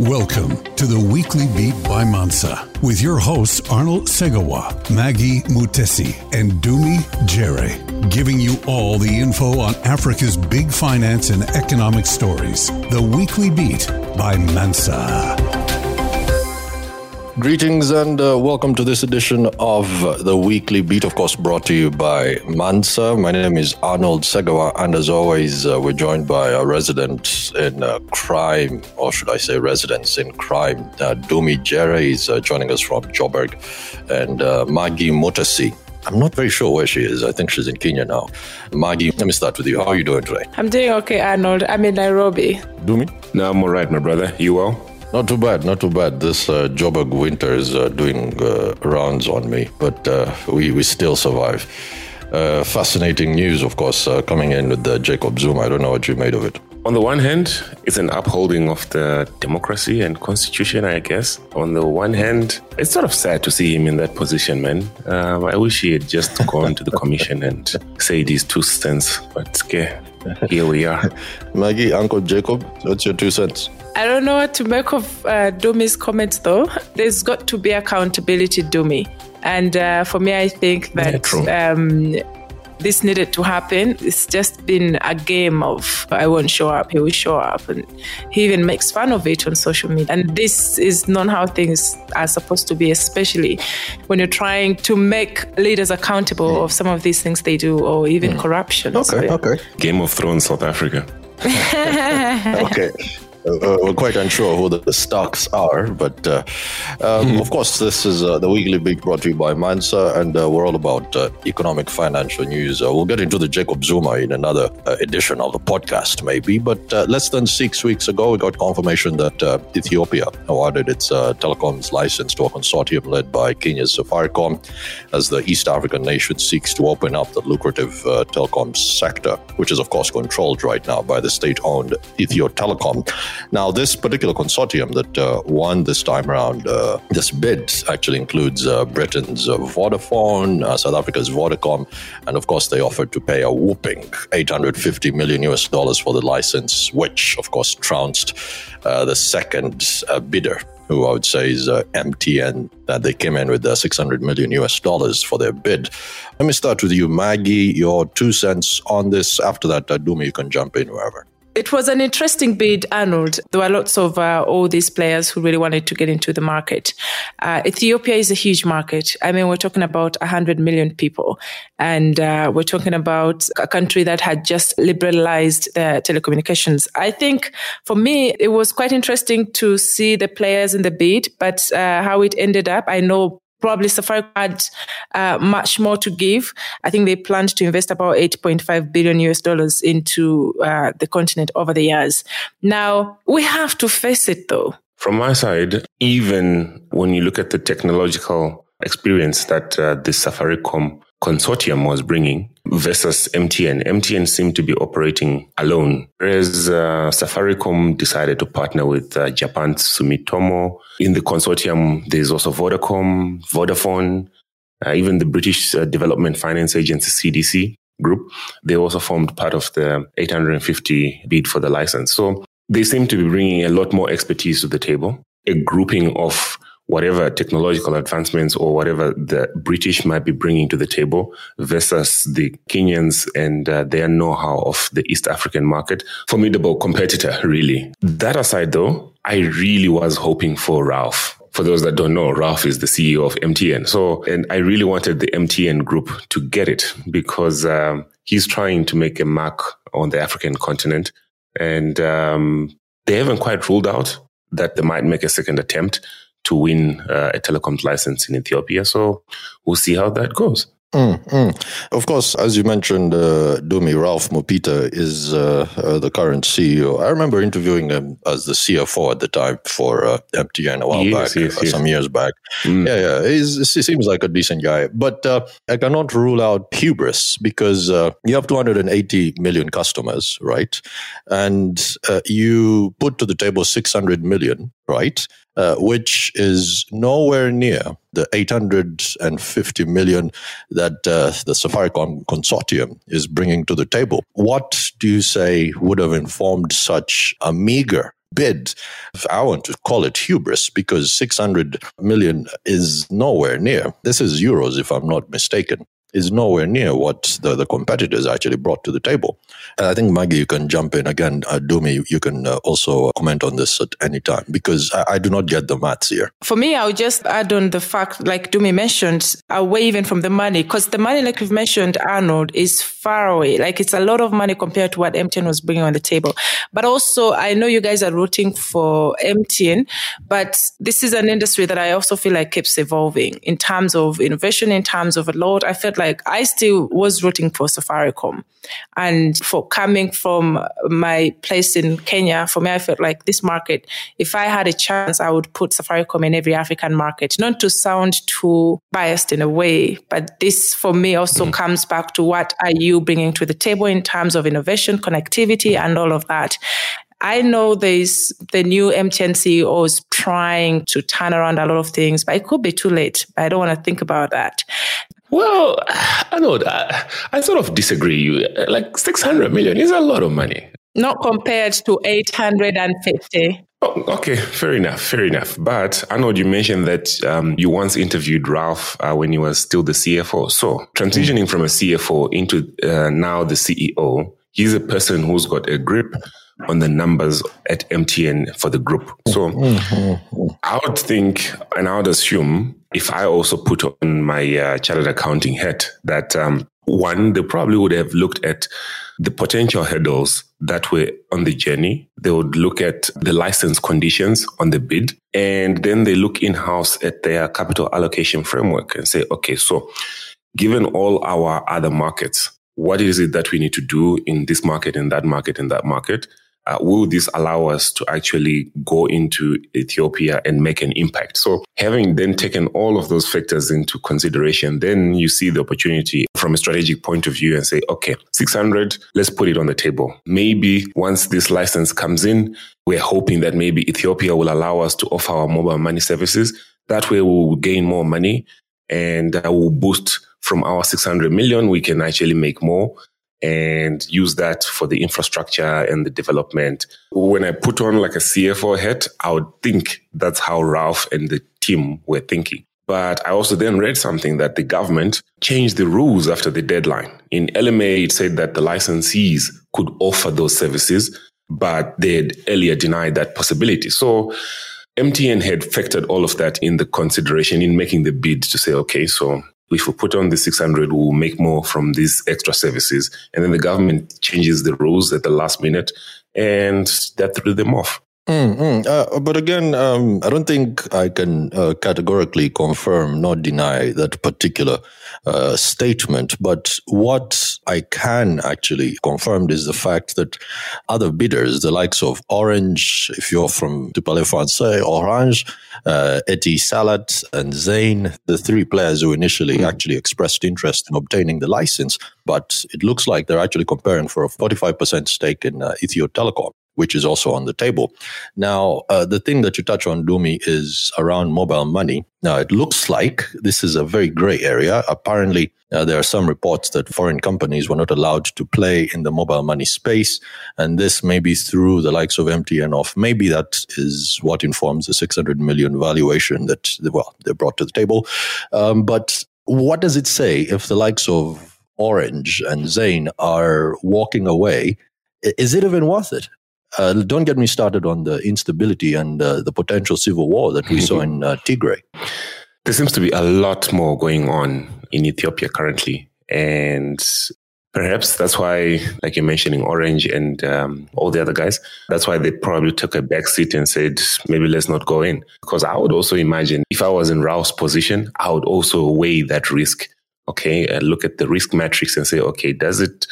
Welcome to the Weekly Beat by Mansa with your hosts Arnold Segawa, Maggie Mutesi, and Dumi Jere, giving you all the info on Africa's big finance and economic stories. The Weekly Beat by Mansa. Greetings and uh, welcome to this edition of the Weekly Beat, of course, brought to you by Mansa. My name is Arnold Segawa, and as always, uh, we're joined by a resident in uh, crime, or should I say, residents in crime. Uh, Dumi Jere is uh, joining us from Joburg, and uh, Maggie Mutesi. I'm not very sure where she is. I think she's in Kenya now. Maggie, let me start with you. How are you doing today? I'm doing okay, Arnold. I'm in Nairobi. Dumi? No, I'm all right, my brother. You well? Not too bad, not too bad. This uh, Joburg winter is uh, doing uh, rounds on me, but uh, we, we still survive. Uh, fascinating news, of course, uh, coming in with Jacob Zuma. I don't know what you made of it. On the one hand, it's an upholding of the democracy and constitution, I guess. On the one hand, it's sort of sad to see him in that position, man. Um, I wish he had just gone to the commission and said his two cents, but okay, here we are. Maggie, Uncle Jacob, what's your two cents? I don't know what to make of uh, Dumi's comments, though. There's got to be accountability, Dumi. And uh, for me, I think that yeah, um, this needed to happen. It's just been a game of I won't show up, he will show up. And he even makes fun of it on social media. And this is not how things are supposed to be, especially when you're trying to make leaders accountable mm. of some of these things they do or even mm. corruption. Okay, so, yeah. okay. Game of Thrones, South Africa. okay uh, we're quite unsure who the, the stocks are, but uh, um, mm-hmm. of course, this is uh, the weekly beat brought to you by Mansa, and uh, we're all about uh, economic financial news. Uh, we'll get into the Jacob Zuma in another edition of the podcast, maybe. But less than six weeks ago, we got confirmation that Ethiopia awarded its telecoms license to a consortium led by Kenya's Safaricom, as the East African nation seeks to open up the lucrative telecom sector, which is of course controlled right now by the state-owned Ethio Telecom. Now, this particular consortium that uh, won this time around, uh, this bid actually includes uh, Britain's uh, Vodafone, uh, South Africa's Vodacom, and of course, they offered to pay a whooping 850 million US dollars for the license, which of course trounced uh, the second bidder who I would say is uh, MTN, that they came in with uh, 600 million US dollars for their bid. Let me start with you, Maggie. Your two cents on this. After that, Dumi, you can jump in wherever. It was an interesting bid, Arnold. There were lots of uh, all these players who really wanted to get into the market. Uh, Ethiopia is a huge market. I mean, we're talking about 100 million people. And uh, we're talking about a country that had just liberalized their telecommunications. I think for me, it was quite interesting to see the players in the bid, but uh, how it ended up, I know probably Safaricom had uh, much more to give. I think they planned to invest about 8.5 billion US dollars into uh, the continent over the years. Now, we have to face it though. From my side, even when you look at the technological experience that uh, the Safaricom consortium was bringing versus MTN. MTN seemed to be operating alone, whereas uh, Safaricom decided to partner with uh, Japan's Sumitomo. In the consortium, there's also Vodacom, Vodafone, uh, even the British uh, Development Finance Agency, CDC group. They also formed part of the 850 bid for the license. So they seem to be bringing a lot more expertise to the table, a grouping of whatever technological advancements or whatever the British might be bringing to the table versus the Kenyans and uh, their know-how of the East African market. Formidable competitor, really. That aside, though, I really was hoping for Ralph. For those that don't know, Ralph is the CEO of MTN. So, and I really wanted the MTN group to get it because um, he's trying to make a mark on the African continent. And um, they haven't quite ruled out that they might make a second attempt to win uh, a telecoms license in Ethiopia. So we'll see how that goes. Mm, mm. Of course, as you mentioned, uh, Dumi Ralph Mupita is uh, uh, the current CEO. I remember interviewing him as the CFO at the time for uh, MTN a while yes, back, yes, uh, yes. some years back. Mm. Yeah, yeah, He's, he seems like a decent guy. But uh, I cannot rule out hubris because you have 280 million customers, right? And you put to the table 600 million, right? Uh, which is nowhere near the 850 million that uh, the Safaricom consortium is bringing to the table. What do you say would have informed such a meager bid. I want to call it hubris because 600 million is nowhere near. This is euros, if I'm not mistaken is nowhere near what the, the competitors actually brought to the table. And I think, Maggie, you can jump in again. Uh, Dumi, you can uh, also comment on this at any time because I, I, do not get the maths here. For me, I would just add on the fact, like Dumi mentioned, away even from the money, because the money, like we've mentioned, Arnold, is far away. Like it's a lot of money compared to what MTN was bringing on the table. But also, I know you guys are rooting for MTN, but this is an industry that I also feel like keeps evolving in terms of innovation, in terms of a lot. I felt like I still was rooting for Safaricom. And for coming from my place in Kenya, for me, I felt like this market, if I had a chance, I would put Safaricom in every African market. Not to sound too biased in a way, but this for me also mm. comes back to what are you bringing to the table in terms of innovation, connectivity, and all of that. I know there's the new MTN CEO is trying to turn around a lot of things, but it could be too late. I don't want to think about that. Well, I know that. I sort of disagree. You like 600 million is a lot of money. Not compared to 850. Oh, okay, fair enough, fair enough. But I know you mentioned that um, you once interviewed Ralph uh, when he was still the CFO. So transitioning from a CFO into uh, now the CEO, he's a person who's got a grip on the numbers at MTN for the group. So mm-hmm. I would think and I would assume if I also put on my uh, chartered accounting hat that um, one, they probably would have looked at the potential hurdles that were on the journey. They would look at the license conditions on the bid, and then they look in house at their capital allocation framework and say, okay, so given all our other markets, what is it that we need to do in this market, in that market, in that market? Uh, will this allow us to actually go into Ethiopia and make an impact? So having then taken all of those factors into consideration, then you see the opportunity from a strategic point of view and say, okay, 600, let's put it on the table. Maybe once this license comes in, we're hoping that maybe Ethiopia will allow us to offer our mobile money services. That way we will gain more money and that will boost from our 600 million. We can actually make more and use that for the infrastructure and the development. When I put on like a CFO hat, I would think that's how Ralph and the team were thinking. But I also then read something that the government changed the rules after the deadline. In LMA, it said that the licensees could offer those services, but they had earlier denied that possibility. So MTN had factored all of that in the consideration in making the bid to say, okay, so if we put on the 600, we'll make more from these extra services. And then the government changes the rules at the last minute and that threw them off. Mm-hmm. Uh, but again, um, I don't think I can uh, categorically confirm nor deny that particular uh, statement. But what I can actually confirm is the fact that other bidders, the likes of Orange, if you're from Du Palais Français, Orange, uh, Etisalat, and Zain, the three players who initially mm. actually expressed interest in obtaining the license, but it looks like they're actually comparing for a 45% stake in uh, Ethio Telecom which is also on the table. Now, uh, the thing that you touch on, Dumi, is around mobile money. Now, it looks like this is a very gray area. Apparently, uh, there are some reports that foreign companies were not allowed to play in the mobile money space. And this may be through the likes of MTN off. Maybe that is what informs the 600 million valuation that, well, they brought to the table. Um, but what does it say if the likes of Orange and Zain are walking away? Is it even worth it? Uh, don't get me started on the instability and uh, the potential civil war that we saw in uh, Tigray. There seems to be a lot more going on in Ethiopia currently. And perhaps that's why, like you're mentioning, Orange and um, all the other guys, that's why they probably took a back seat and said, maybe let's not go in. Because I would also imagine if I was in Ralph's position, I would also weigh that risk. Okay. And look at the risk matrix and say, okay, does it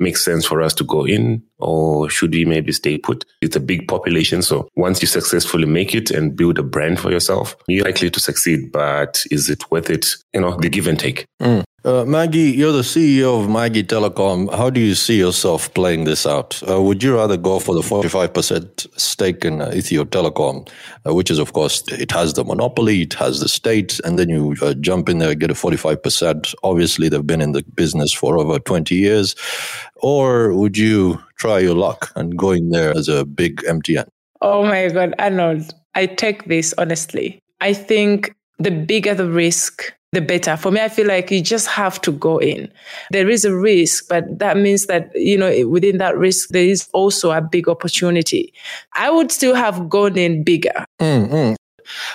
makes sense for us to go in or should we maybe stay put? It's a big population. So once you successfully make it and build a brand for yourself, you're likely to succeed. But is it worth it? You know, the give and take. Mm. Uh, Maggie, you're the CEO of Maggie Telecom. How do you see yourself playing this out? Uh, would you rather go for the 45% stake in uh, Ethio Telecom, uh, which is, of course, it has the monopoly, it has the state, and then you uh, jump in there, get a 45%. Obviously, they've been in the business for over 20 years. Or would you try your luck and go in there as a big MTN? Oh my God, Arnold, I take this honestly. I think the bigger the risk, the better. For me, I feel like you just have to go in. There is a risk, but that means that, you know, within that risk, there is also a big opportunity. I would still have gone in bigger. Mm-hmm.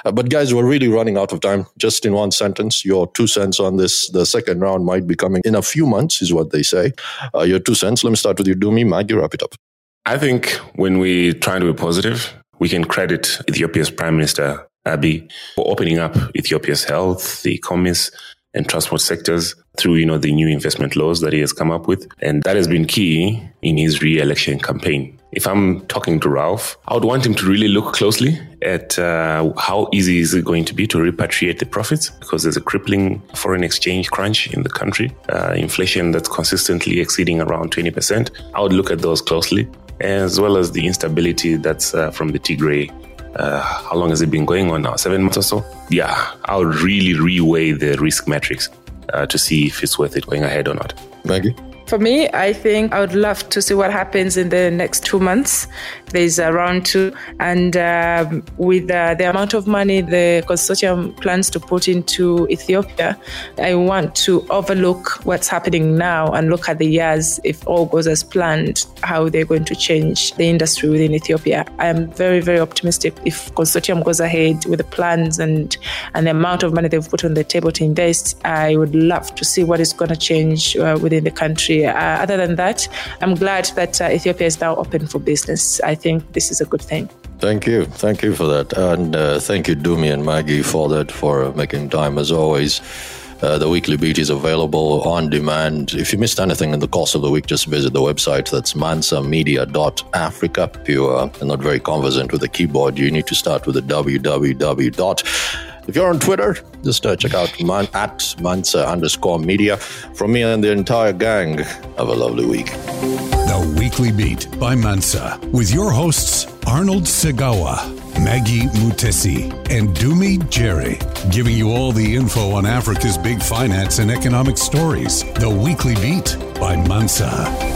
Uh, but guys, we're really running out of time. Just in one sentence, your two cents on this. The second round might be coming in a few months, is what they say. Uh, your two cents. Let me start with you, Dumi. Maggie, wrap it up. I think when we try to be positive, we can credit Ethiopia's Prime Minister Abiy for opening up Ethiopia's health, the commerce, and transport sectors through, you know, the new investment laws that he has come up with. And that has been key in his re-election campaign. If I'm talking to Ralph, I would want him to really look closely at uh, how easy is it going to be to repatriate the profits because there's a crippling foreign exchange crunch in the country, uh, inflation that's consistently exceeding around 20%. I would look at those closely, as well as the instability that's uh, from the Tigray uh, how long has it been going on now? Seven months or so? Yeah, I would really reweigh the risk metrics uh, to see if it's worth it going ahead or not. Maggie? For me, I think I would love to see what happens in the next two months. There's a round two, and um, with uh, the amount of money the consortium plans to put into Ethiopia, I want to overlook what's happening now and look at the years, if all goes as planned, how they're going to change the industry within Ethiopia. I am very, very optimistic if consortium goes ahead with the plans and, and the amount of money they've put on the table to invest. I would love to see what is going to change uh, within the country uh, other than that, I'm glad that uh, Ethiopia is now open for business. I think this is a good thing. Thank you. Thank you for that. And uh, thank you, Dumi and Maggie, for that, for making time as always. Uh, the weekly beat is available on demand. If you missed anything in the course of the week, just visit the website. That's mansamedia.africa. If you are not very conversant with the keyboard, you need to start with the www. If you're on Twitter, just uh, check out man, at Mansa underscore media. From me and the entire gang, have a lovely week. The Weekly Beat by Mansa with your hosts Arnold Segawa, Maggie Mutesi, and Dumi Jere, giving you all the info on Africa's big finance and economic stories. The Weekly Beat by Mansa.